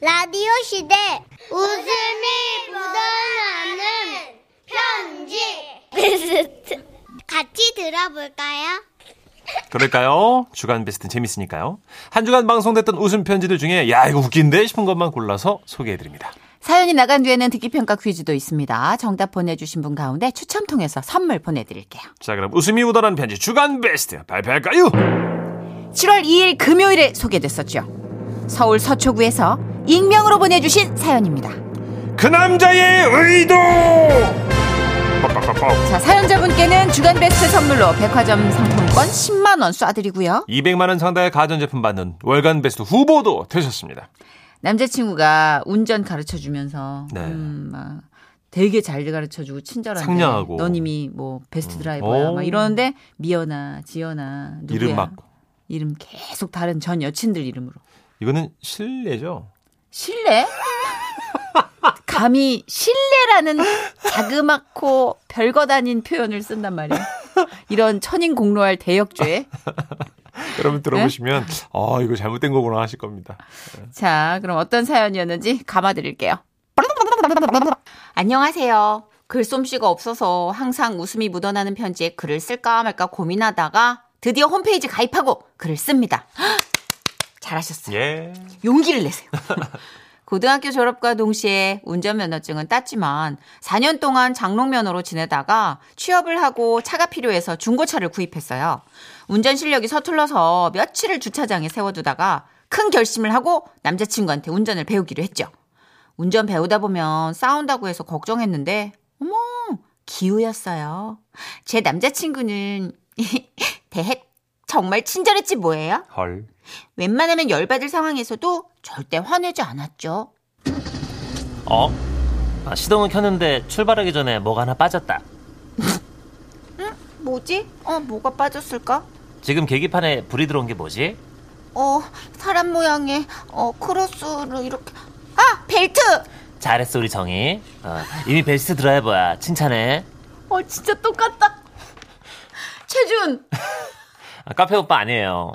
라디오 시대 웃음이 묻어나는 편지 같이 들어볼까요? 그럴까요? 주간 베스트 재밌으니까요. 한 주간 방송됐던 웃음 편지들 중에 야 이거 웃긴데 싶은 것만 골라서 소개해드립니다. 사연이 나간 뒤에는 듣기평가 퀴즈도 있습니다. 정답 보내주신 분 가운데 추첨 통해서 선물 보내드릴게요. 자 그럼 웃음이 묻어나는 편지 주간 베스트 발표할까요? 7월 2일 금요일에 소개됐었죠. 서울 서초구에서 익명으로 보내주신 사연입니다. 그 남자의 의도. 자, 사연자분께는 주간 베스트 선물로 백화점 상품권 10만원 쏴드리고요. 200만 원 상당의 가전제품 받는 월간 베스트 후보도 되셨습니다. 남자친구가 운전 가르쳐 주면서 네. 음, 막 되게 잘 가르쳐 주고 친절한데 상냥하고. 넌 이미 뭐 베스트 드라이버야 오. 막 이러는데 미연아, 지연아 누구야? 이름 막 이름 계속 다른 전 여친들 이름으로. 이거는 실례죠. 실례? 감히 실례라는 자그맣고 별것 아닌 표현을 쓴단 말이에요. 이런 천인공로할 대역죄. 여러분 들어보시면 아 이거 잘못된 거구나 하실 겁니다. 자, 그럼 어떤 사연이었는지 감아 드릴게요. 안녕하세요. 글솜씨가 없어서 항상 웃음이 묻어나는 편지에 글을 쓸까 말까 고민하다가 드디어 홈페이지 가입하고 글을 씁니다. 헉! 잘하셨어요. 예. 용기를 내세요. 고등학교 졸업과 동시에 운전면허증은 땄지만 4년 동안 장롱면허로 지내다가 취업을 하고 차가 필요해서 중고차를 구입했어요. 운전 실력이 서툴러서 며칠을 주차장에 세워두다가 큰 결심을 하고 남자친구한테 운전을 배우기로 했죠. 운전 배우다 보면 싸운다고 해서 걱정했는데, 어머, 기우였어요. 제 남자친구는 대핵 정말 친절했지 뭐예요? 헐. 웬만하면 열받을 상황에서도 절대 화내지 않았죠. 어? 아, 시동은 켰는데 출발하기 전에 뭐가 하나 빠졌다. 뭐지? 어, 뭐가 빠졌을까? 지금 계기판에 불이 들어온 게 뭐지? 어, 사람 모양의 어 크로스로 이렇게 아, 벨트. 잘했어 우리 정희. 어, 이미 베스트 드라이버야. 칭찬해. 어, 진짜 똑같다. 최준. 아, 카페 오빠 아니에요.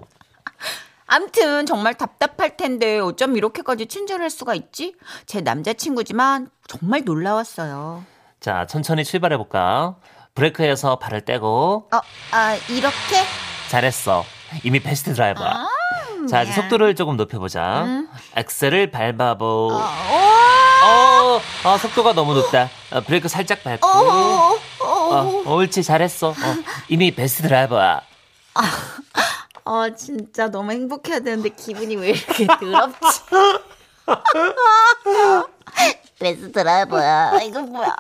암튼 정말 답답할 텐데 어쩜 이렇게까지 친절할 수가 있지? 제 남자친구지만 정말 놀라웠어요. 자 천천히 출발해 볼까? 브레이크에서 발을 떼고 어, 아, 이렇게? 잘했어. 이미 베스트 드라이버야. 아, 자 이제 속도를 조금 높여보자. 음. 엑셀을 밟아보. 어, 어, 어, 속도가 너무 높다. 어, 브레이크 살짝 밟고. 어, 어, 어, 옳지 잘했어. 어, 이미 베스트 드라이버야. 어, 진짜 너무 행복해야 되는데 기분이 왜 이렇게 더럽지? 베스트 드라이버야. 이거 뭐야?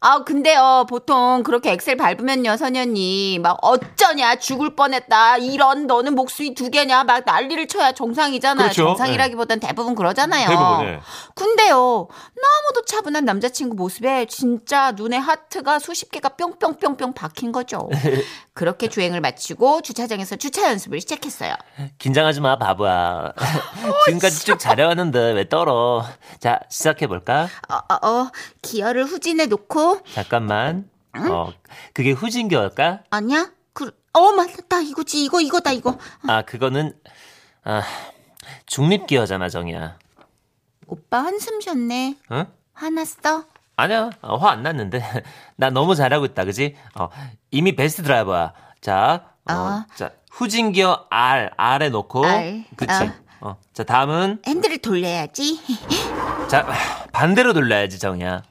아, 근데요, 보통 그렇게 엑셀 밟으면요, 선현이, 막, 어쩌냐, 죽을 뻔했다, 이런, 너는 목숨이 두 개냐, 막 난리를 쳐야 정상이잖아요. 그렇죠. 정상이라기보단 대부분 그러잖아요. 대부분, 예. 근데요, 너무도 차분한 남자친구 모습에 진짜 눈에 하트가 수십 개가 뿅뿅뿅뿅 박힌 거죠. 그렇게 주행을 마치고 주차장에서 주차 연습을 시작했어요. 긴장하지 마, 바보야. 지금까지 쭉 잘해왔는데 왜 떨어? 자, 시작해볼까? 어, 어, 어, 기어를 후진해 놓고, 잠깐만. 어, 그게 후진기어일까? 아니야? 그, 어, 맞다. 이거지. 이거, 이거다, 이거. 아, 그거는, 아, 중립기어잖아, 정이야. 오빠 한숨 쉬었네. 응? 화났어? 아니야, 어, 화안 났는데. 나 너무 잘하고 있다, 그지? 어, 이미 베스트 드라이버야. 자, 어, 아. 자, 후진기어 R, R에 놓고. R, 그치? 아. 어, 자, 다음은, 핸들을 돌려야지. 자, 반대로 돌려야지, 정이야.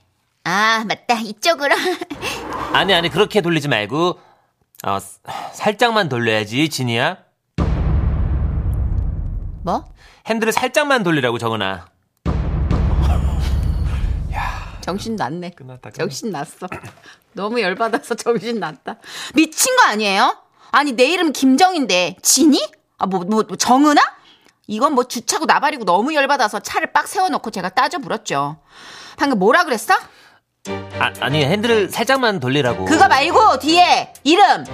아, 맞다. 이쪽으로. 아니, 아니, 그렇게 돌리지 말고, 어, 살짝만 돌려야지, 진이야. 뭐? 핸들을 살짝만 돌리라고, 정은아. 정신 났네. 끝났다, 끝났다. 정신 났어. 너무 열받아서 정신 났다. 미친 거 아니에요? 아니, 내 이름 김정인데, 진이? 아, 뭐, 뭐, 뭐 정은아? 이건 뭐 주차고 나발이고 너무 열받아서 차를 빡 세워놓고 제가 따져 물었죠. 방금 뭐라 그랬어? 아, 아니, 핸들을 살짝만 돌리라고. 그거 말고, 뒤에, 이름!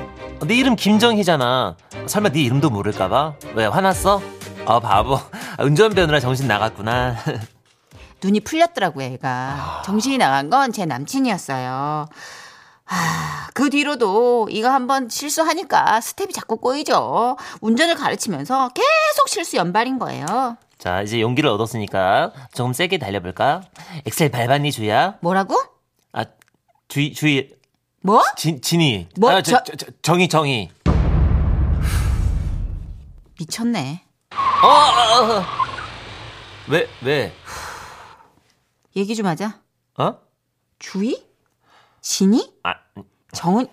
네 이름 김정희잖아. 설마 네 이름도 모를까봐? 왜, 화났어? 아, 바보. 아, 운전배우느라 정신 나갔구나. 눈이 풀렸더라고요, 얘가. 정신이 나간 건 제 남친이었어요. 아, 그 뒤로도 이거 한번 실수하니까 스텝이 자꾸 꼬이죠. 운전을 가르치면서 계속 실수 연발인 거예요. 자, 이제 용기를 얻었으니까 조금 세게 달려볼까? 엑셀 밟았니, 주희야? 뭐라고? 아, 주희, 주희, 뭐? 진, 진이. 뭐? 아, 저, 저- 저, 저, 정희, 정희. 미쳤네. 어, 어, 어. 왜, 왜? 얘기 좀 하자. 어? 주희? 진이? 아, 정은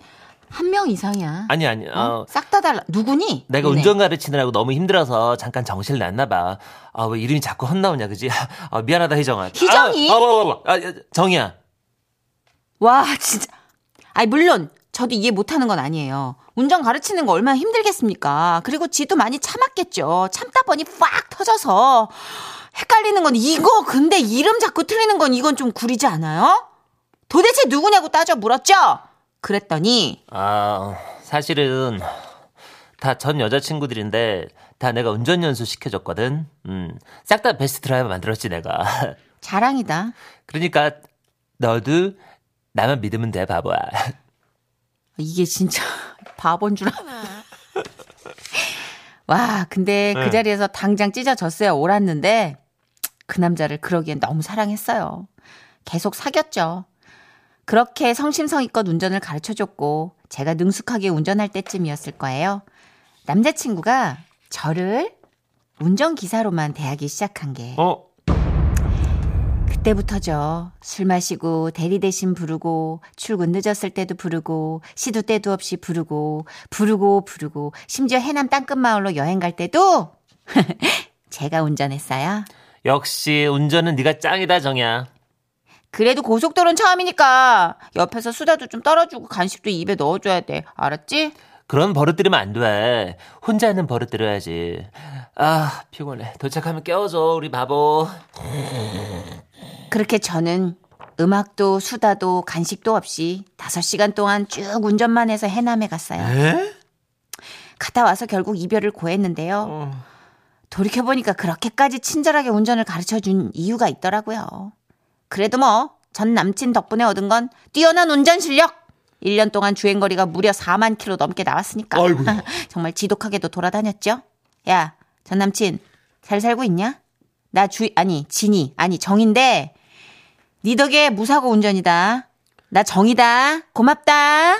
한 명 이상이야. 아니, 아니, 어. 싹다 달라. 누구니? 내가 니네. 운전 가르치느라고 너무 힘들어서 잠깐 정신을 놨나 봐. 아, 왜 이름이 자꾸 헛나오냐, 그지? 아, 미안하다, 희정아. 희정이? 아, 아, 아, 아, 아, 정희야. 와 진짜. 아니 물론 저도 이해 못하는 건 아니에요. 운전 가르치는 거 얼마나 힘들겠습니까? 그리고 지도 많이 참았겠죠. 참다 보니 팍 터져서 헷갈리는 건 이거 근데 이름 자꾸 틀리는 건 이건 좀 구리지 않아요? 도대체 누구냐고 따져 물었죠? 그랬더니 아, 사실은 다 전 여자친구들인데 다 내가 운전 연수 시켜줬거든. 음, 싹 다 베스트 드라이버 만들었지, 내가. 자랑이다. 그러니까 너도 나만 믿으면 돼, 바보야. 이게 진짜 바본 줄 아나. 와, 근데 네. 그 자리에서 당장 찢어졌어야 옳았는데 그 남자를 그러기엔 너무 사랑했어요. 계속 사귀었죠. 그렇게 성심성의껏 운전을 가르쳐 줬고 제가 능숙하게 운전할 때쯤이었을 거예요. 남자친구가 저를 운전기사로만 대하기 시작한 게 어, 그때부터죠. 술 마시고 대리 대신 부르고 출근 늦었을 때도 부르고 시도 때도 없이 부르고 부르고 부르고 심지어 해남 땅끝 마을로 여행 갈 때도 제가 운전했어요. 역시 운전은 네가 짱이다, 정이야. 그래도 고속도로는 처음이니까 옆에서 수다도 좀 떨어주고 간식도 입에 넣어줘야 돼. 알았지? 그런 버릇 들이면 안 돼. 혼자 있는 버릇 들여야지. 아, 피곤해. 도착하면 깨워줘, 우리 바보. 그렇게 저는 음악도 수다도 간식도 없이 5시간 동안 쭉 운전만 해서 해남에 갔어요. 에? 갔다 와서 결국 이별을 고했는데요. 어. 돌이켜보니까 그렇게까지 친절하게 운전을 가르쳐 준 이유가 있더라고요. 그래도 뭐, 전 남친 덕분에 얻은 건 뛰어난 운전 실력! 1년 동안 주행거리가 무려 4만 킬로 넘게 나왔으니까. 정말 지독하게도 돌아다녔죠? 야, 전 남친, 잘 살고 있냐? 나 주, 아니, 진이, 아니, 정인데, 니 덕에 무사고 운전이다. 나 정이다. 고맙다.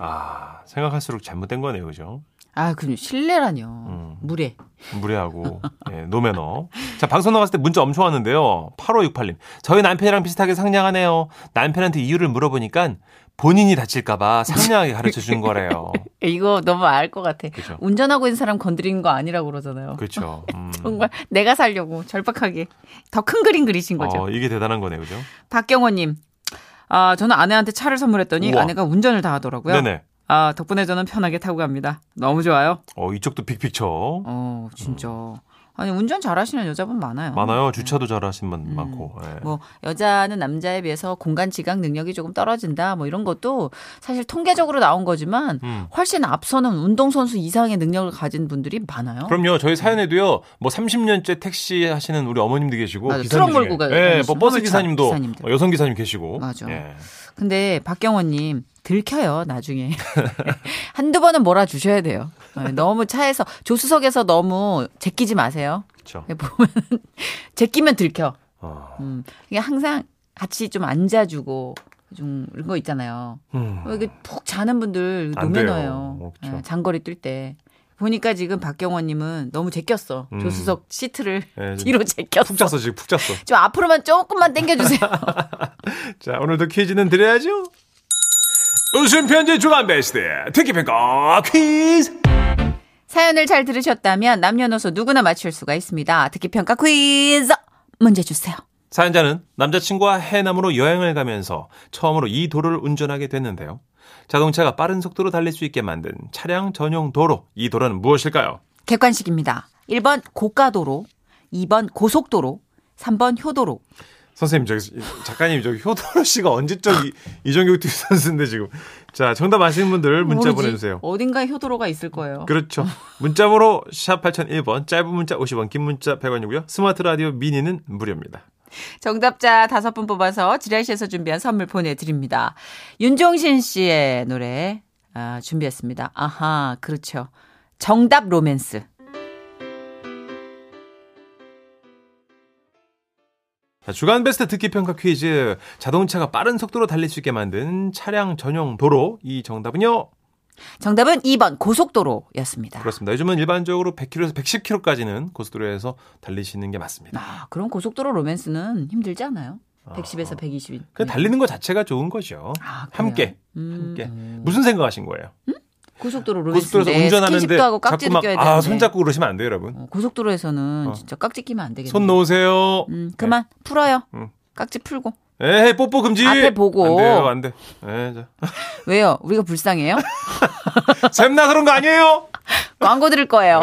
아, 생각할수록 잘못된 거네요, 그죠? 아, 그 실례라뇨. 음. 무례. 무례하고 예, 노매너. 자 방송 나갔을 때 문자 엄청 왔는데요. 8568님. 저희 남편이랑 비슷하게 상냥하네요. 남편한테 이유를 물어보니까 본인이 다칠까봐 상냥하게 가르쳐 준 거래요. 이거 너무 알 것 같아. 그죠. 운전하고 있는 사람 건드리는 거 아니라고 그러잖아요. 그렇죠. 음. 정말 내가 살려고 절박하게 더 큰 그림 그리신 거죠. 어, 이게 대단한 거네요, 그죠? 박경호님, 아 저는 아내한테 차를 선물했더니 우와. 아내가 운전을 다 하더라고요. 네네. 아 덕분에 저는 편하게 타고 갑니다. 너무 좋아요. 어 이쪽도 빅픽처. 어 진짜. 아니 운전 잘하시는 여자분 많아요. 많아요. 주차도 잘하신 분 많고. 예. 음. 뭐 여자는 남자에 비해서 공간 지각 능력이 조금 떨어진다 뭐 이런 것도 사실 통계적으로 나온 거지만 음. 훨씬 앞서는 운동 선수 이상의 능력을 가진 분들이 많아요. 그럼요. 저희 사연에도요. 뭐 30년째 택시 하시는 우리 어머님도 계시고 맞아, 트럭 몰고 중에. 가- 예, 뭐 버스 기사님도 기사님들. 어, 여성 기사님 계시고. 맞아. 예. 근데 박경호님 들켜요 나중에 한두 번은 몰아주셔야 돼요. 네, 너무 차에서 조수석에서 너무 제끼지 마세요. 그렇죠. 보면 제끼면 들켜. 어. 음, 이게 항상 같이 좀 앉아주고 좀 이런 거 있잖아요. 음. 어, 이게 푹 자는 분들. 노면허예요. 어. 예, 장거리 뛸 때. 보니까 지금 박경호님은 너무 제꼈어. 음. 조수석 시트를 예, 좀 뒤로 제꼈어. 푹 잤어 지금 푹 잤어. 좀 앞으로만 조금만 당겨주세요. 자 오늘도 퀴즈는 드려야죠. 웃음 편지 주간 베스트 특기평가 퀴즈. 사연을 잘 들으셨다면 남녀노소 누구나 맞출 수가 있습니다. 듣기 평가 퀴즈 문제 주세요. 사연자는 남자친구와 해남으로 여행을 가면서 처음으로 이 도로를 운전하게 됐는데요. 자동차가 빠른 속도로 달릴 수 있게 만든 차량 전용 도로. 이 도로는 무엇일까요? 객관식입니다. 1번 고가도로, 2번 고속도로, 3번 효도로. 선생님, 저기, 작가님, 저기, 효도르 씨가 언제적 이- 이종격투 선수인데 지금. 자, 정답 아시는 분들 문자 모르지? 보내주세요. 어딘가에 효도르가 있을 거예요. 그렇죠. 문자번호 샵 8001번, 짧은 문자 50원, 긴 문자 100원이고요. 스마트 라디오 미니는 무료입니다. 정답자 다섯 분 뽑아서 지라시에서 준비한 선물 보내드립니다. 윤종신 씨의 노래 아, 준비했습니다. 아하, 그렇죠. 정답 로맨스. 자, 주간 베스트 듣기 평가 퀴즈. 자동차가 빠른 속도로 달릴 수 있게 만든 차량 전용 도로. 이 정답은요? 정답은 2번 고속도로였습니다. 그렇습니다. 요즘은 일반적으로 100km에서 110km까지는 고속도로에서 달리시는 게 맞습니다. 아, 그럼 고속도로 로맨스는 힘들지 않아요? 110에서 120인. 그 달리는 것 자체가 좋은 거죠. 아? 함께. 음. 함께. 무슨 생각하신 거예요? 고속도로 로맨스인데 운전하는데 자꾸 막 껴야 되는데. 아, 손 잡고 그러시면 안 돼요, 여러분. 어, 고속도로에서는 어. 진짜 깍지 끼면 안 되겠네. 손 놓으세요. 음, 그만 풀어요. 음. 깍지 풀고. 에이, 뽀뽀 금지. 앞에 보고. 안 돼요, 안 돼. 에, 자. 왜요? 우리가 불쌍해요? 샘나 그런 거 아니에요? 광고 들을 거예요.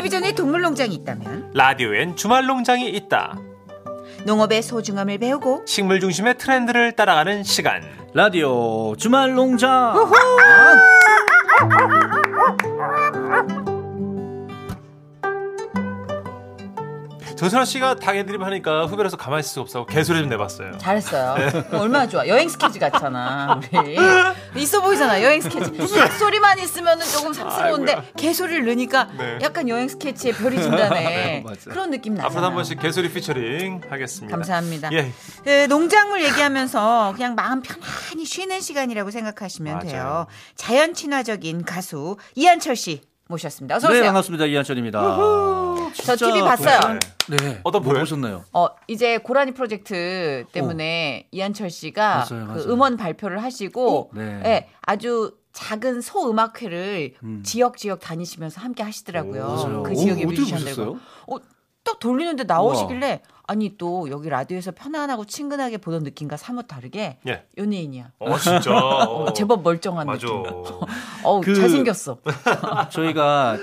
텔레비전에 동물농장이 있다면 라디오엔 주말 농장이 있다. 농업의 소중함을 배우고 식물 중심의 트렌드를 따라가는 시간. 라디오 주말 농장. 조선아 씨가 닭 애드립 하니까 후배라서 가만히 있을 수 없어 개소리 좀 내봤어요. 잘했어요. 얼마나 좋아. 여행 스케치 같잖아. 우리 있어 보이잖아. 여행 스케치. 소리만 있으면 조금 삽스러운데 개소리를 넣으니까 네. 약간 여행 스케치에 별이 진다네. 네. 그런 느낌 나잖아. 앞으로 한 번씩 개소리 피처링 하겠습니다. 감사합니다. 예. 그 농작물 얘기하면서 그냥 마음 편안히 쉬는 시간이라고 생각하시면 맞아요. 돼요. 자연 친화적인 가수 이한철 씨 모셨습니다. 어서 네 오세요. 반갑습니다 이한철입니다. 저 TV 봤어요. 보시면- 네. 어떤 뭐? 보셨나요? 어, 이제 고라니 프로젝트 때문에 이한철 씨가 맞아요, 그 맞아요. 음원 발표를 하시고 네. 예, 아주 작은 소 음악회를 음. 지역 지역 다니시면서 함께 하시더라고요. 오, 맞아요. 그 어, 뮤지션들과. 보셨어요? 어, 딱 돌리는데 나오시길래 아니 또 여기 라디오에서 편안하고 친근하게 보던 느낌과 사뭇 다르게 예. 연예인이야. 어 진짜. 어, 제법 멀쩡한 맞아. 느낌. 어우, 그- 잘생겼어. 저희가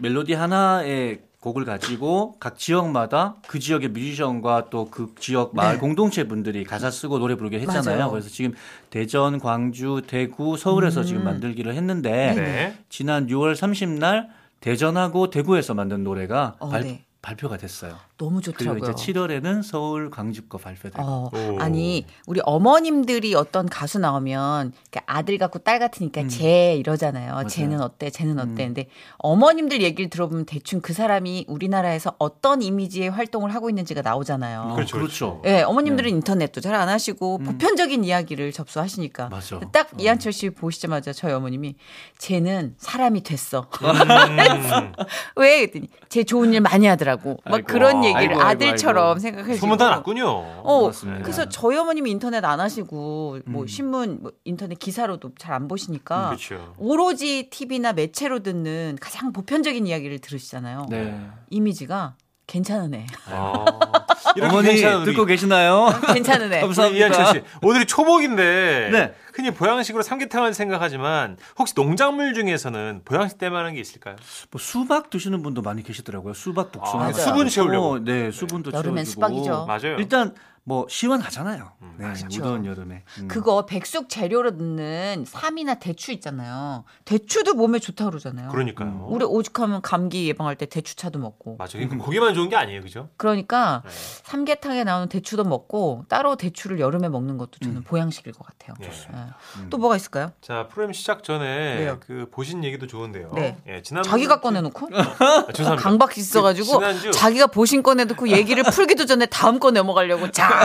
멜로디 하나의 곡을 가지고 각 지역마다 그 지역의 뮤지션과 또 그 지역 마을 네. 공동체 분들이 가사 쓰고 노래 부르게 했잖아요. 맞아요. 그래서 지금 대전, 광주, 대구, 서울에서 지금 만들기를 했는데 네. 지난 6월 30날 대전하고 대구에서 만든 노래가 어, 발, 네. 발표가 됐어요. 너무 그리고 좋더라고요. 이제 7월에는 서울 광주 거 발표되고 어, 오. 아니 우리 어머님들이 어떤 가수 나오면 아들 같고 딸 같으니까 음. 쟤 이러잖아요. 쟤는 어때? 쟤는 어때? 근데 어머님들 얘기를 들어보면 대충 그 사람이 우리나라에서 어떤 이미지의 활동을 하고 있는지가 나오잖아요. 어, 그렇죠, 그렇죠. 예, 어머님들은 인터넷도 잘 안 하시고 보편적인 이야기를 접수하시니까. 맞아. 딱 이한철 씨 보시자마자 저희 어머님이 쟤는 사람이 됐어. 음. 왜? 그랬더니 쟤 좋은 일 많이 하더라고. 막 아이고. 그런 얘기를 아이고, 아이고, 아들처럼 아이고. 생각하시고. 소문 다 났군요. 어, 맞습니다. 그래서 저희 어머님이 인터넷 안 하시고 뭐 음. 신문, 뭐 인터넷 기사로도 잘 안 보시니까 그렇죠. 오로지 TV나 매체로 듣는 가장 보편적인 이야기를 들으시잖아요. 네. 이미지가 괜찮은 애. 아, 어머니 괜찮은 듣고 계시나요? 괜찮은 애. 감사합니다. 이한철 씨 오늘이 초복인데 네. 흔히 보양식으로 삼계탕을 생각하지만 혹시 농작물 중에서는 보양식 때문에 게 있을까요? 뭐 수박 드시는 분도 많이 계시더라고요. 수박 복숭아. 아, 수분 거. 채우려고. 네, 수분도 여름엔 채워주고. 수박이죠. 맞아요. 일단 뭐 시원하잖아요. 네, 그렇죠. 무더운 여름에. 음. 그거 백숙 재료로 넣는 삼이나 대추 있잖아요. 대추도 몸에 좋다 그러잖아요. 그러니까요. 우리 오죽하면 감기 예방할 때 대추차도 먹고. 맞아요. 이거 고기만 좋은 게 아니에요, 그죠? 그러니까 네. 삼계탕에 나오는 대추도 먹고 따로 대추를 여름에 먹는 것도 저는 보양식일 것 같아요. 예. 예. 또 뭐가 있을까요? 자 프로그램 시작 전에 왜요? 그 보신 얘기도 좋은데요. 네. 예, 지난 자기가 꺼내놓고 아, 죄송합니다. 강박 있어가지고 그 지난주 자기가 보신 꺼내놓고 얘기를 풀기도 전에 다음 거 넘어가려고 자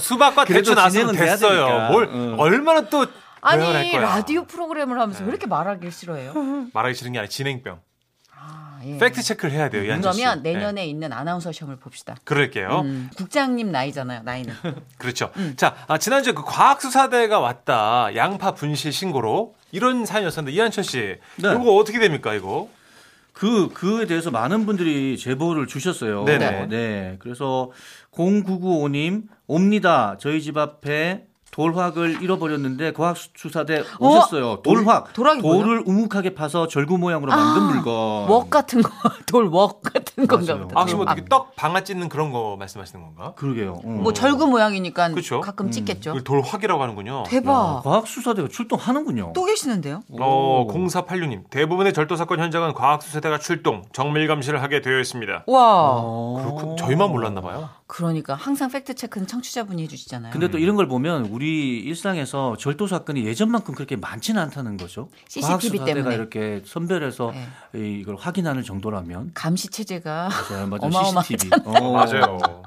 수박과 그래도 대추 돼야 됐어요. 되니까. 뭘 응. 얼마나 또 아니. 라디오 프로그램을 하면서 왜 이렇게 말하기 싫어해요? 말하기 싫은 게 아니라 진행병. 아, 예. 팩트 체크를 해야 돼요, 이한철 씨. 그러면 예. 내년에 있는 아나운서 시험을 봅시다. 그럴게요. 음, 국장님 나이잖아요, 나이는. 그렇죠. 음. 자, 아, 지난주에 그 과학수사대가 왔다. 양파 분실 신고로. 이런 사연이었었는데, 이한철 씨. 네. 이거 어떻게 됩니까, 이거? 그 그에 대해서 많은 분들이 제보를 주셨어요. 네네. 네. 그래서 0995님 옵니다. 저희 집 앞에 돌확을 잃어버렸는데 과학수사대 오셨어요. 돌확. 뭐예요? 돌을 우묵하게 파서 절구 모양으로 만든 아, 물건. 웍 같은 거, 돌웍 같은 만드는 건가 맞아요. 보다. 아, 혹시 뭐 어떻게 떡 방아 찢는 그런 거 말씀하시는 건가? 그러게요. 어. 뭐 절구 모양이니까 그쵸? 가끔 찍겠죠. 이걸 돌확이라고 하는군요. 대박. 과학수사대가 출동하는군요. 또 계시는데요? 어, 0486님. 대부분의 절도 사건 현장은 과학수사대가 출동, 정밀 감시를 하게 되어 있습니다. 와. 어. 그렇군. 저희만 몰랐나 봐요. 그러니까 항상 팩트 체크는 청취자분이 해 주시잖아요. 근데 또 이런 걸 보면 우리 일상에서 절도 사건이 예전만큼 그렇게 많지는 않다는 거죠. CCTV 과학수사대가 때문에. 이렇게 선별해서 네. 이- 이걸 확인하는 정도라면 감시 체제가 맞아요, 맞아요. 어마어마하잖아요. CCTV. 어. 맞아요.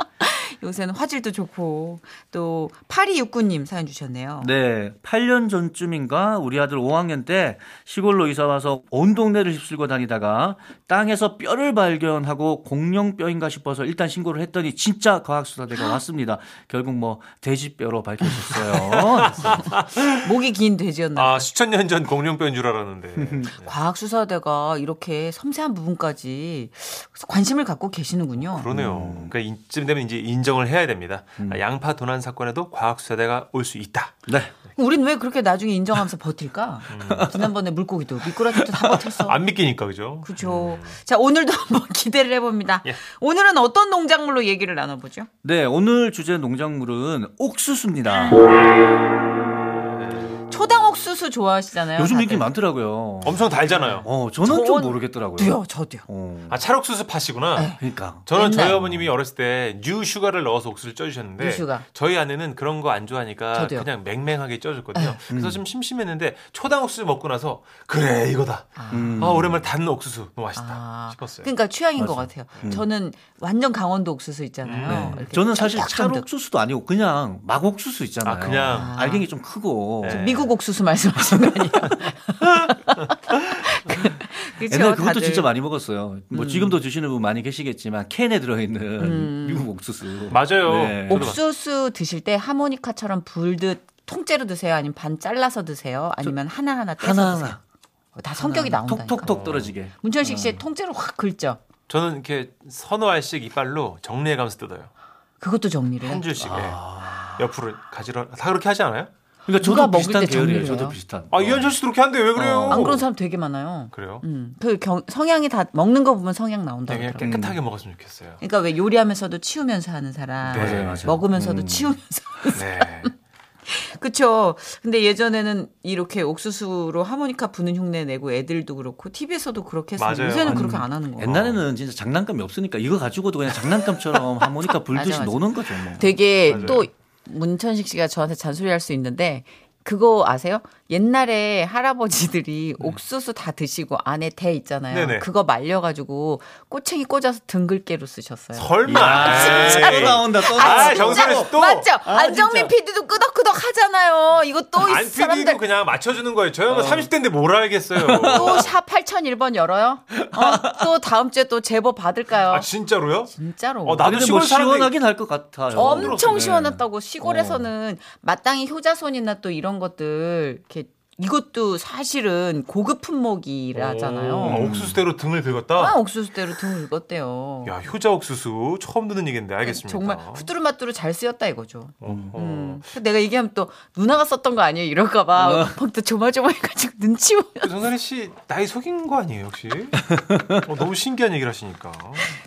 요새는 화질도 좋고 또 8269님 사연 주셨네요. 네, 8년 전쯤인가 우리 아들 5학년 때 시골로 이사 와서 온 동네를 휩쓸고 다니다가 땅에서 뼈를 발견하고 공룡뼈인가 싶어서 일단 신고를 했더니 진짜 과학수사대가 왔습니다. 결국 뭐 돼지뼈로 밝혀졌어요. 목이 긴 돼지였나. 아, 수천 년 전 공룡뼈인 줄 알았는데. 네. 과학수사대가 이렇게 섬세한 부분까지 관심을 갖고 계시는군요. 그러네요. 그러니까 이쯤 되면 이제 인정 을 해야 됩니다. 아, 양파 도난 사건에도 과학 수사대가 올 수 있다. 네. 우린 왜 그렇게 나중에 인정하면서 버틸까? 지난번에 물고기도 미꾸라지도 다 버텼어. 안 믿기니까 그죠? 그죠. 자, 오늘도 한번 기대를 해봅니다. 예. 오늘은 어떤 농작물로 얘기를 나눠보죠? 네, 오늘 주제 농작물은 옥수수입니다. 옥수수 좋아하시잖아요. 요즘 다들. 인기 많더라고요. 엄청 달잖아요. 어, 저는 좀 전- 모르겠더라고요. 저도요, 저도요. 어. 아, 찰옥수수 파시구나. 그러니까. 저는 저희 옛날. 어머님이 어렸을 때 뉴슈가를 넣어서 옥수수를 쪄 주셨는데 뉴슈가. 저희 아내는 그런 거 안 좋아하니까 저도요. 네. 그냥 맹맹하게 쪄 줬거든요. 그래서 좀 심심했는데 초당 옥수수 먹고 나서 그래 이거다. 음. 아 오랜만에 단 옥수수 너무 맛있다 아, 싶었어요. 그러니까 취향인 것 맞아. 같아요. 저는 완전 강원도 옥수수 있잖아요. 네. 이렇게 저는 사실. 찰옥수수도 아니고 그냥 막 옥수수 있잖아요. 아, 그냥. 알갱이 좀 크고. 네. 미국 옥수수 말 씀하시는 거 아니에요? 그렇죠. 옛날 그것도 다들. 진짜 많이 먹었어요. 뭐 지금도 드시는 분 많이 계시겠지만 캔에 들어있는 음. 미국 옥수수. 맞아요. 네. 옥수수 드실 때 하모니카처럼 불듯 통째로 드세요? 아니면 반 잘라서 드세요? 아니면 하나 하나 떼서 드세요? 하나하나. 어, 다 성격이 나온다니까. 톡톡톡 떨어지게. 문천식 씨 통째로 확 긁죠. 저는 이렇게 서너 알씩 이빨로 정리해가면서 뜯어요. 그것도 정리를 해. 한 줄씩 예. 아. 옆으로 가지러 다 그렇게 하지 않아요? 그러니까 누가 저도 먹을 비슷한 때 계열이에요. 저도? 비슷한. 아 이현철 씨도 그렇게 한대 왜 그래요? 어. 안 그런 사람 되게 많아요. 그래요? 음, 그 경, 성향이 다 먹는 거 보면 성향 나온다고 되게 그러더라고요. 깨끗하게 먹었으면 좋겠어요. 그러니까 왜 요리하면서도 치우면서 하는 사람, 네. 맞아요, 맞아요. 먹으면서도 음. 치우면서 네. 그쵸. 근데 예전에는 이렇게 옥수수로 하모니카 부는 흉내 내고 애들도 그렇고 TV에서도 그렇게 했어요. 맞아요. 요새는 음. 그렇게 안 하는 거예요. 옛날에는 진짜 장난감이 없으니까 이거 가지고도 그냥 장난감처럼 하모니카 불듯이 맞아, 맞아. 노는 거죠. 뭐. 되게 맞아요. 또 문천식 씨가 저한테 잔소리할 수 있는데 그거 아세요? 옛날에 할아버지들이 옥수수 다 드시고 안에 대 있잖아요. 네네. 그거 말려가지고 꼬챙이 꽂아서 등글개로 쓰셨어요. 설마. 아, 또 나온다. 또 아, 나온다. 정선혜 씨 또. 맞죠? 아, 안정민. PD도 끄덕끄덕 하잖아요. 이거 또이안 사람들 PD도 그냥 맞춰주는 거예요. 저 형은 30대인데 뭘 알겠어요. 또샵 8001번 열어요? 어? 또 다음 주에 또 제보 받을까요? 아 진짜로요? 진짜로. 어, 나도 근데 시골 뭐 시원하긴 할 것 같아요. 엄청 네. 시원했다고 시골에서는 마땅히 효자손이나 또 이런 것들 이렇게 이것도 사실은 고급 품목이라잖아요. 아, 옥수수대로 등을 긁었다. 아, 옥수수대로 등을 긁었대요. 야 효자 옥수수 처음 듣는 얘기인데 알겠습니다. 정말 후뚜루마뚜루 잘 쓰였다 이거죠. 어, 어. 음. 내가 얘기하면 또 누나가 썼던 거 아니에요? 이럴까봐 어. 막또 조마조마해가지고 눈치 보여. 정선혜 씨 나이 속인 거 아니에요 혹시? 어, 너무 신기한 얘기를 하시니까.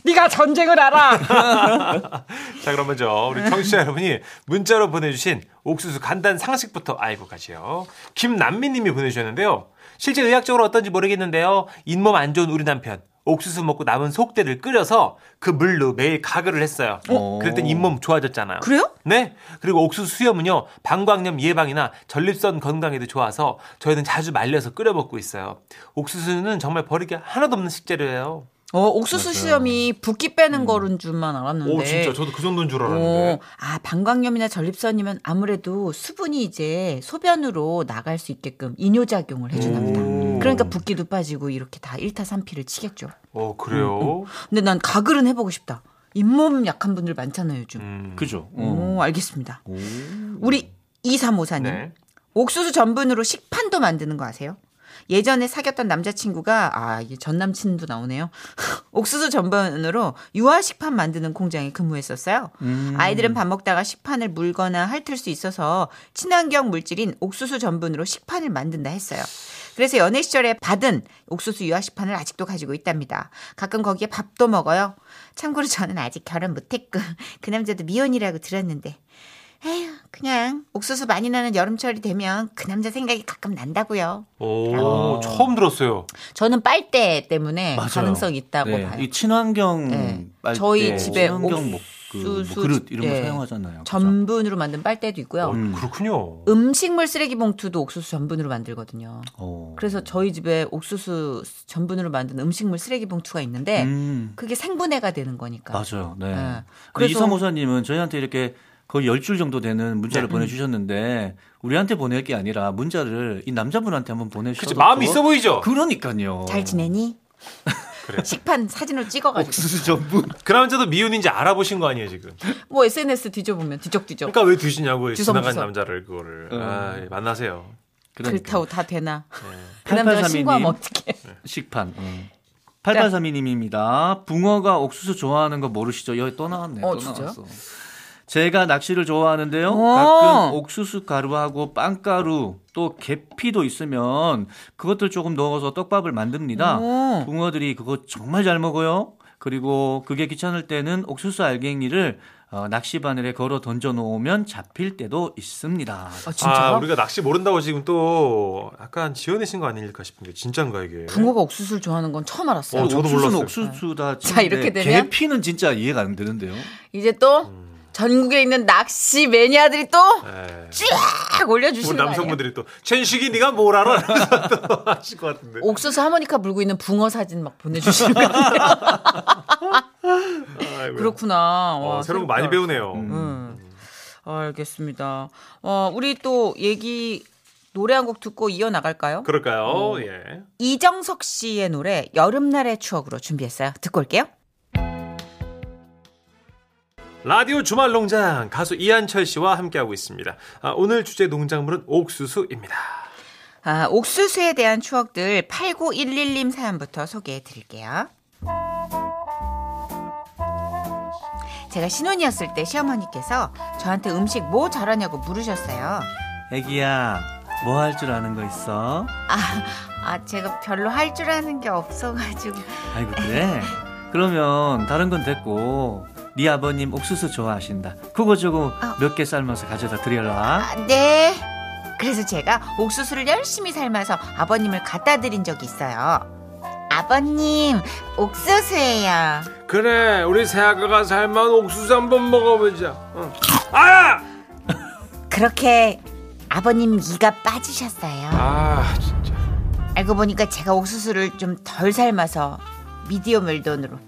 네가 전쟁을 알아. 자 그럼 먼저 우리 청취자 여러분이 문자로 보내주신 옥수수 간단 상식부터 알고 가지요. 김남미 님이 보내주셨는데요. 실제 의학적으로 어떤지 모르겠는데요. 잇몸 안 좋은 우리 남편. 옥수수 먹고 남은 속대를 끓여서 그 물로 매일 가글을 했어요. 어? 그랬더니 잇몸 좋아졌잖아요. 그래요? 네. 그리고 옥수수 수염은요, 방광염 예방이나 전립선 건강에도 좋아서 저희는 자주 말려서 끓여 먹고 있어요. 옥수수는 정말 버리기 하나도 없는 식재료예요. 어, 옥수수 시험이 붓기 빼는 거는 줄만 알았는데. 오, 진짜 저도 그 정도인 줄 어, 알았는데. 아, 방광염이나 전립선이면 아무래도 수분이 이제 소변으로 나갈 수 있게끔 이뇨작용을 보다. 오. 그러니까 붓기도 빠지고 이렇게 다 일타삼피를 치겠죠. 어, 그래요? 근데 난 가글은 해보고 싶다. 잇몸 약한 분들 많잖아요, 요즘. 음. 그죠. 어. 오, 알겠습니다. 오. 우리 2354님. 네. 옥수수 전분으로 식판도 만드는 거 아세요? 예전에 사귀었던 남자친구가 아 이게 전 남친도 나오네요. 옥수수 전분으로 유화 식판 만드는 공장에 근무했었어요. 음. 아이들은 밥 먹다가 식판을 물거나 핥을 수 있어서 친환경 물질인 옥수수 전분으로 식판을 만든다 했어요. 그래서 연애 시절에 받은 옥수수 유화 식판을 아직도 가지고 있답니다. 가끔 거기에 밥도 먹어요. 참고로 저는 아직 결혼 못했고 그 남자도 미혼이라고 들었는데 에휴 그냥 옥수수 많이 나는 여름철이 되면 그 남자 생각이 가끔 난다고요. 오, 처음 들었어요. 저는 빨대 때문에 맞아요. 가능성이 있다고 네, 봐요. 이 친환경 네. 빨대, 저희 집에 친환경 뭐, 그, 뭐 옥수수- 그릇 이런 거 예. 사용하잖아요. 그죠? 전분으로 만든 빨대도 있고요. 어, 그렇군요. 음식물 쓰레기 봉투도 옥수수 전분으로 만들거든요. 어. 그래서 저희 집에 옥수수 전분으로 만든 음식물 쓰레기 봉투가 있는데 음, 그게 생분해가 되는 거니까. 맞아요. 네. 네. 그래서 이사모사님은 저희한테 이렇게 거의 열 줄 정도 되는 문자를 네. 보내주셨는데 우리한테 보낼 게 아니라 문자를 이 남자분한테 한번 보내주셔서 그치, 마음이 있어 보이죠? 그러니까요. 잘 지내니? 그래. 식판 사진으로 찍어가지고 옥수수 전분. 그 남자도 미혼인지 알아보신 거 아니에요, 지금? 뭐 SNS 뒤져보면 뒤적뒤적 그러니까 왜 두시냐고, 주섬, 지나간. 남자를, 그거를. 어. 아, 만나세요. 그러니까. 그렇다고 다 되나? 네. 그 남자가 8832님. 신고하면 어떡해? 식판. 음. 8832님입니다. 붕어가 옥수수 좋아하는 거 모르시죠? 여기 또 나왔네. 어, 또 진짜요? 나왔어. 제가 낚시를 좋아하는데요. 오. 가끔 옥수수 가루하고 빵가루 또 계피도 있으면 그것들 조금 넣어서 떡밥을 만듭니다. 오. 붕어들이 그거 정말 잘 먹어요. 그리고 그게 귀찮을 때는 옥수수 알갱이를 어, 낚시 바늘에 걸어 던져 놓으면 잡힐 때도 있습니다. 아 진짜? 아, 우리가 낚시 모른다고 지금 또 약간 지어내신 거 아닐까 싶은 게 진짠가, 이게? 붕어가 옥수수를 좋아하는 건 처음 알았어요. 어, 저도 옥수수는 몰랐어요. 옥수수다. 자, 이렇게 되면? 계피는 진짜 이해가 안 되는데요. 이제 또 음. 전국에 있는 낚시 매니아들이 또 네. 쫙 올려주시는 거 아니에요? 남성분들이 또, 천식이 네가 뭘 알아? 또 하실 것 같은데. 옥수수 하모니카 불고 있는 붕어 사진 막 보내주시는 거? 아이고야. 그렇구나. 어, 와, 새로운 거. 많이 배우네요. 음. 알겠습니다. 어, 우리 또 얘기 노래 한 곡 듣고 이어 나갈까요? 그럴까요? 예. 이정석 씨의 노래 여름날의 추억으로 준비했어요. 듣고 올게요. 라디오 주말 농장 가수 이한철 씨와 함께하고 있습니다. 아, 오늘 주제 농작물은 옥수수입니다. 아, 옥수수에 대한 추억들 8911님 사연부터 소개해 드릴게요. 제가 신혼이었을 때 시어머니께서 저한테 음식 뭐 잘하냐고 물으셨어요. 애기야, 뭐 할 줄 아는 거 있어? 아, 아 제가 별로 할 줄 아는 게 없어가지고. 아이고 그래. 그러면 다른 건 됐고 네 아버님 옥수수 좋아하신다. 그거 저거 아. 몇개 삶아서 가져다 드려라. 아, 네. 그래서 제가 옥수수를 열심히 삶아서 아버님을 갖다 드린 적이 있어요. 아버님, 옥수수예요. 그래, 우리 새아가가 삶은 옥수수 한번 먹어보자. 아! 그렇게 아버님 이가 빠지셨어요. 아, 진짜. 알고 보니까 제가 옥수수를 좀 덜 삶아서 미디엄 웰던으로.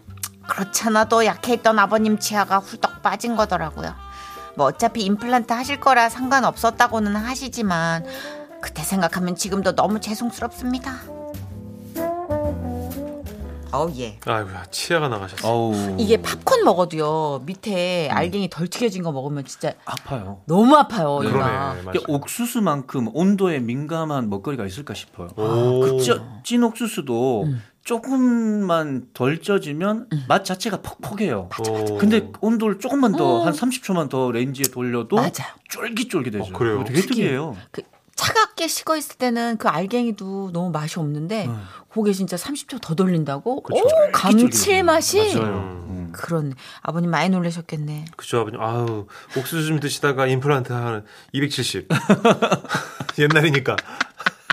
그렇잖아 도 약해있던 아버님 치아가 훌떡 빠진 거더라고요. 뭐 어차피 임플란트 하실 거라 상관없었다고는 하시지만 그때 생각하면 지금도 너무 죄송스럽습니다. 어우 예. 아이고야, 치아가 나가셨어. 어우. 이게 팝콘 먹어도요 밑에 알갱이 덜 튀겨진 거 먹으면 진짜 아파요. 너무 아파요. 그러네. 이게 옥수수만큼 온도에 민감한 먹거리가 있을까 싶어요. 오. 그 쪄- 찐 옥수수도 조금만 덜 쪄지면 맛 자체가 퍽퍽해요. 오. 근데 온도를 조금만 더 한 30초만 더 레인지에 돌려도 맞아요. 쫄깃쫄깃해져요. 어, 그래요? 되게 특이해요. 그 차갑게 식어 있을 때는 그 알갱이도 너무 맛이 없는데 음. 그게 진짜 30초 더 돌린다고? 그쵸. 오, 감칠맛이 맞아요. 음. 음. 그런 아버님 많이 놀라셨겠네. 그죠, 아버님. 아우, 옥수수 좀 드시다가 임플란트 하는 270. 옛날이니까.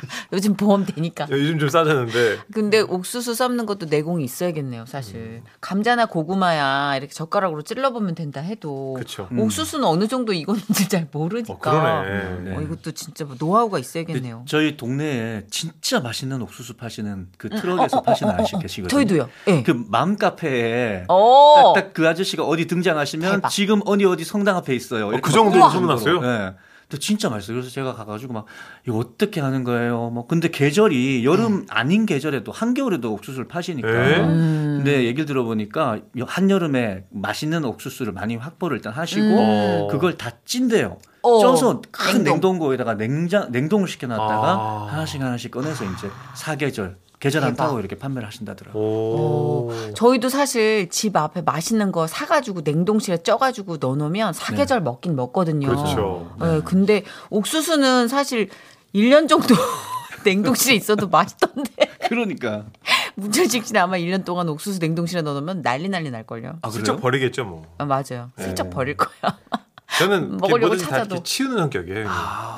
요즘 보험 되니까. 요즘 좀 싸졌는데. 근데 옥수수 썰는 것도 내공이 있어야겠네요, 사실. 음. 감자나 고구마야 이렇게 젓가락으로 찔러보면 된다 해도 그쵸. 옥수수는 어느 정도 익었는지 잘 모르니까. 어, 그러네. 네. 어, 이것도 진짜 뭐 노하우가 있어야겠네요. 저희 동네에 진짜 맛있는 옥수수 파시는 그 트럭에서 파시는 아저씨 계시거든요. 저희도요. 예. 그 맘카페에 오. 딱그 아저씨가 어디 등장하시면 대박. 지금 어디 어디 성당 앞에 있어요. 그 정도로 막 소문났어요? 네. 근데 진짜 맛있어요. 그래서 제가 가가지고 막 이거 어떻게 하는 거예요? 뭐 근데 계절이 여름 아닌 계절에도 한겨울에도 옥수수를 파시니까. 에? 음. 근데 얘기를 들어보니까 한 여름에 맛있는 옥수수를 많이 확보를 일단 하시고 어. 그걸 다 찐대요. 어, 쪄서 큰 냉동. 냉동고에다가 냉장 냉동을 시켜놨다가 아. 하나씩 하나씩 꺼내서 이제 사계절 계절 안. 타고 이렇게 판매를 하신다더라고요. 오. 저희도 사실 집 앞에 맛있는 거 사가지고 냉동실에 쪄가지고 넣어놓으면 사계절 먹긴 먹거든요. 그렇죠. 네, 근데 옥수수는 사실 1년 정도 냉동실에 있어도 맛있던데. 그러니까 문철식 씨는 아마 1년 동안 옥수수 냉동실에 넣어놓으면 난리 난리 날걸요. 아 슬쩍? 버리겠죠 뭐. 아, 맞아요. 슬쩍 네. 버릴 거야. 저는 먹으려고 뭐든지 다 찾아도. 이렇게 치우는 성격이에요. 형님.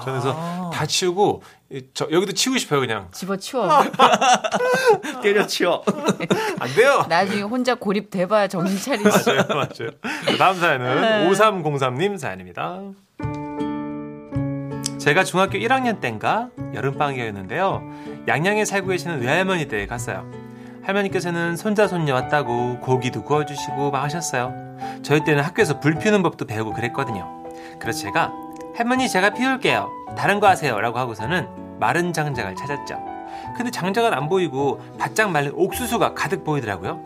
저는 그래서 다 치우고 이- 저 여기도 치우고 싶어요 그냥. 집어치워. 때려치워. 안 돼요. 나중에 혼자 고립돼봐야 정신 차리지. 맞아요, 맞아요. 다음 사연은 5303님 사연입니다. 제가 중학교 1학년 땐가 여름방학이었는데요. 양양에 살고 계시는 외할머니 댁에 갔어요. 할머니께서는 손자 손녀 왔다고 고기도 구워주시고 막 하셨어요. 저희 때는 학교에서 불 피우는 법도 배우고 그랬거든요. 그래서 제가 할머니 제가 피울게요. 다른 거 하세요. 라고 하고서는 마른 장작을 찾았죠. 근데 장작은 안 보이고 바짝 말린 옥수수가 가득 보이더라고요.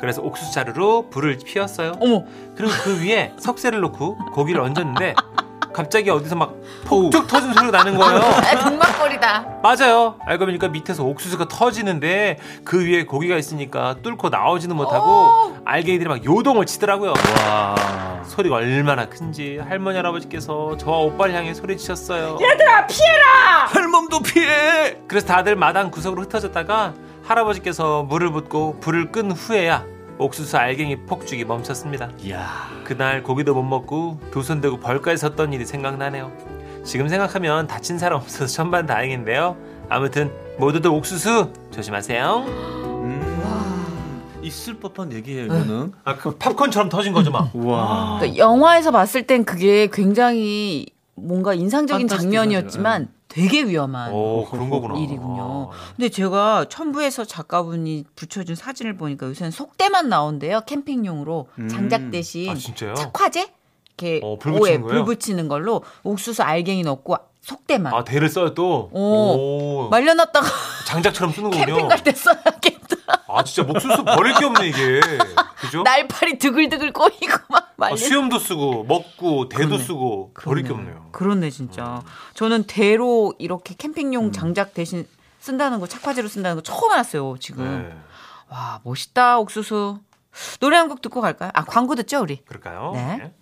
그래서 옥수수 자루로 불을 피웠어요. 어머, 그리고 그 위에 석쇠를 놓고 고기를 얹었는데 갑자기 어디서 막 폭죽 터진 소리가 나는 거예요. 아, 동막거리다. 맞아요. 알고 보니까 밑에서 옥수수가 터지는데 그 위에 고기가 있으니까 뚫고 나오지는 못하고 알갱이들이 막 요동을 치더라고요. 와 소리가 얼마나 큰지 할머니 할아버지께서 저와 오빠를 향해 소리치셨어요. 할멈도 피해. 그래서 다들 마당 구석으로 흩어졌다가 할아버지께서 물을 붓고 불을 끈 후에야 옥수수 알갱이 폭죽이 멈췄습니다. 이야. 그날 고기도 못 먹고 두손 대고 벌까지 섰던 일이 생각나네요. 지금 생각하면 다친 사람 없어서 천만 다행인데요. 아무튼 모두들 옥수수 조심하세요. 음. 있을 법한 얘기예요, 이거는. 아, 그 팝콘처럼 터진 거죠, 막. 와. 그러니까 영화에서 봤을 땐 그게 굉장히 뭔가 인상적인. 장면이었지만 되게 위험한 오, 그런 거구나. 일이군요. 근데 제가 첨부에서 작가분이 붙여준 사진을 보니까 요새는 속대만 나온대요. 캠핑용으로 음. 장작 대신 아, 진짜요? 착화제? 이렇게 어, 불 오에? 불 붙이는 걸로 옥수수 알갱이 넣고 속대만 아, 대를 써요, 또? 오. 오. 말려놨다가 장작처럼 쓰는군요. 캠핑 갈 때 써야겠다. 아, 진짜 목수수 버릴 게 없네, 이게. 그죠? 날파리 드글드글 꼬이고 막 말려. 아, 수염도 쓰고, 먹고, 대도 그러네. 쓰고, 버릴 게 그러네. 없네요. 그렇네 진짜. 저는 대로 이렇게 음. 캠핑용 장작 대신 쓴다는 거 착화제로 쓴다는 거 처음 알았어요 지금. 네. 와 멋있다 옥수수. 노래 한 곡 듣고 갈까요? 아 광고 듣죠 우리. 그럴까요? 네.